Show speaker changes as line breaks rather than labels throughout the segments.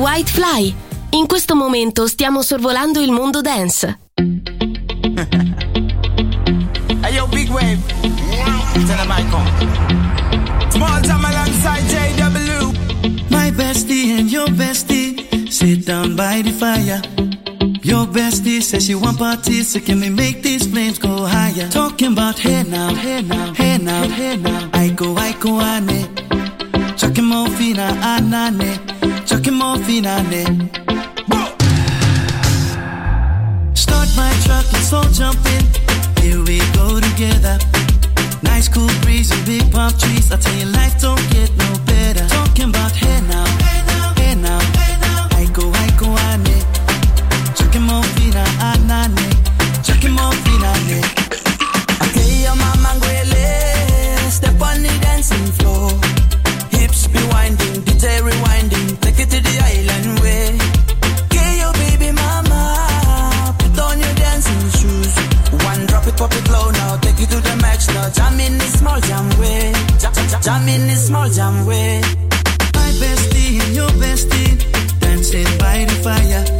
White Fly. In questo momento stiamo sorvolando il mondo dance.
hey yo, big wave. Tell them I come. Small time alongside JW.
My bestie and your bestie sit down by the fire. Your bestie says she want parties, so can we make these flames go higher? Talking about hey now, hey now, hey now, hey now. I go, I go, ane. Chucking more fina, anane. Chucking more fina, ne. Start my truck, let's all jump in. Here we go together. Nice cool breeze and big palm trees. I tell you, life don't get no better. Talking about hey now, hey now, hey now. I go, I go, ane. More fina, anane. Chucking more fina, ne.
Okay, your mama ngwele. Step on the dancing floor. Jam in this small jam way. Jam, in this small jam way.
My bestie your bestie dancing by the fire.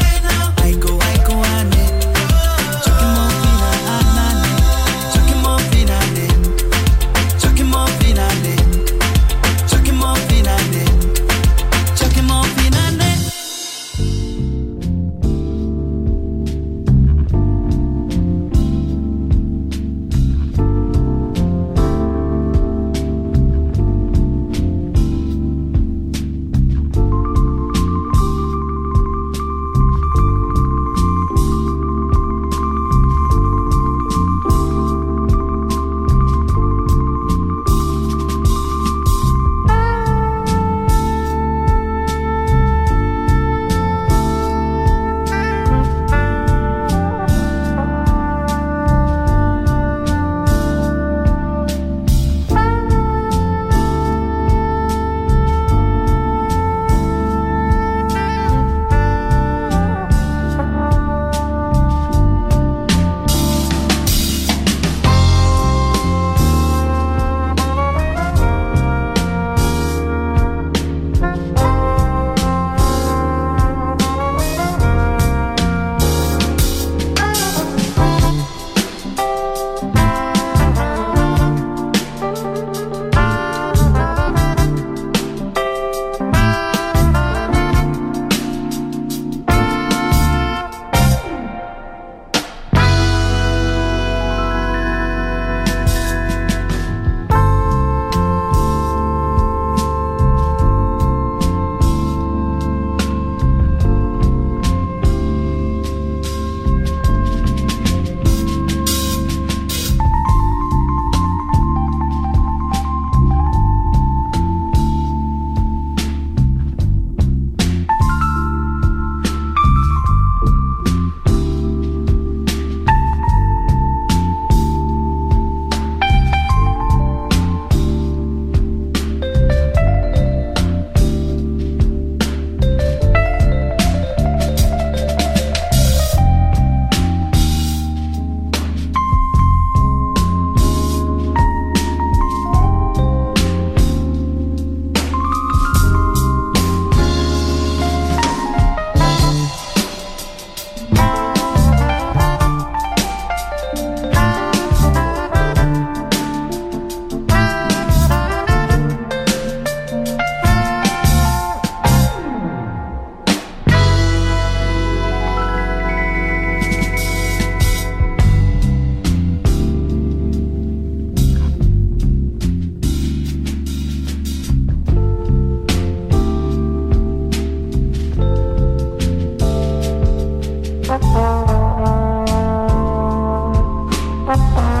Bye.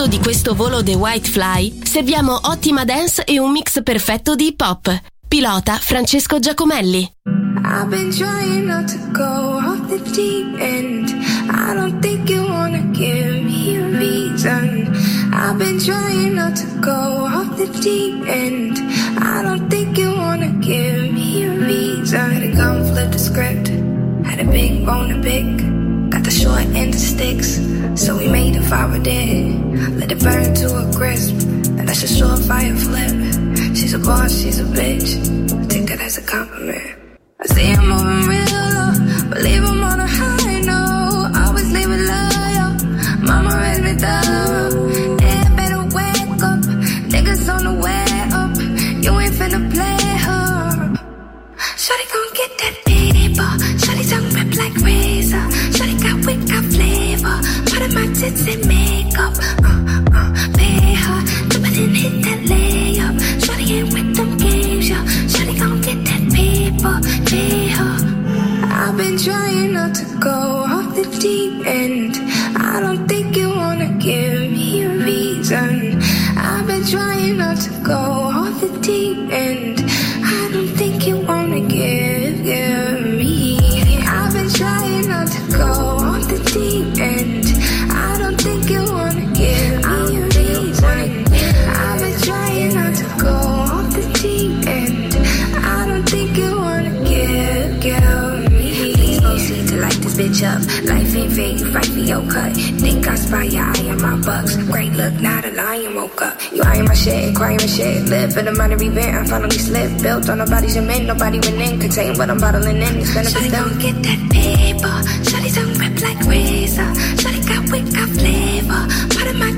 Bordo di questo volo The White Fly serviamo ottima dance e un mix perfetto di hip hop. Pilota Francesco Giacomelli.
I've been trying not to go off the deep end. I don't think you wanna give me a reason. I've been trying not to go off the deep end. I don't think you wanna give me a reason. Had to come flip the script. Had a big bone to pick. Got the short end of sticks. So we made a fire dead. Let it burn to a crisp. And that's a surefire flip. She's a boss, she's a bitch. I take that as a compliment. I see I'm moving real believe I'm And makeup. Uh, uh, pay her. Jump and hit that layup. Shawty ain't with them games, yo. Shawty gon' get that paper. Pay her. I've been trying not to go off the deep end. Your cut. Think I spy your eye on my bucks. Great look, not a lion woke up. You eyeing my shit, crying my shit. Live for the money revent, I finally slipped. Built on nobody's cement, nobody went in. Contain what I'm bottling in. It's gonna be done. get that paper. Shawty tongue rip like razor. Shawty got wit, got flavor. Part of my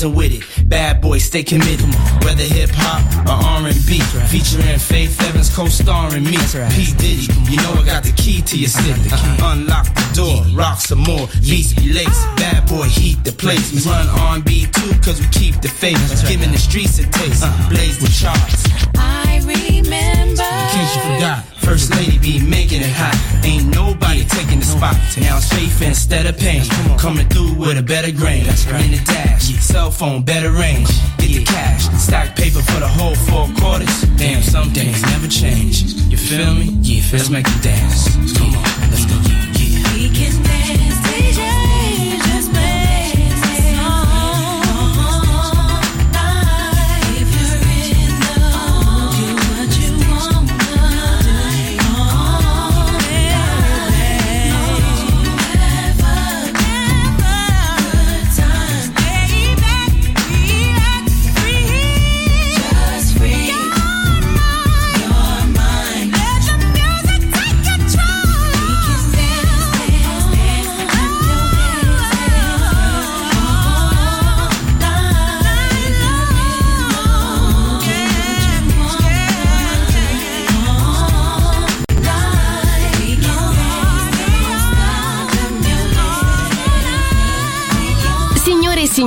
wasn't with it. Bad boy, stay committed. Whether hip hop or R&B, featuring Faith Evans co-starring me. P Diddy, you know I got the key to your city. Uh-huh. Unlock the door, rock some more, beats be laced. Bad boy, heat the place. We run R&B too, cause we keep the faith. Giving the streets a taste, blaze the charts.
I remember.
In case you forgot, First Lady be making it hot. Ain't nobody taking the spot. Now it's faith instead of pain. Coming through with a better grain. In the dash, cell phone, better range. Get the cash, stack paper for the whole four quarters. Damn, some things never change. You feel me? Yeah, let's make it dance. Come on, let's go.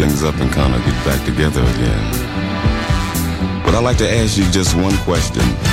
things up and kind of get back together again. But I'd like to ask you just one question.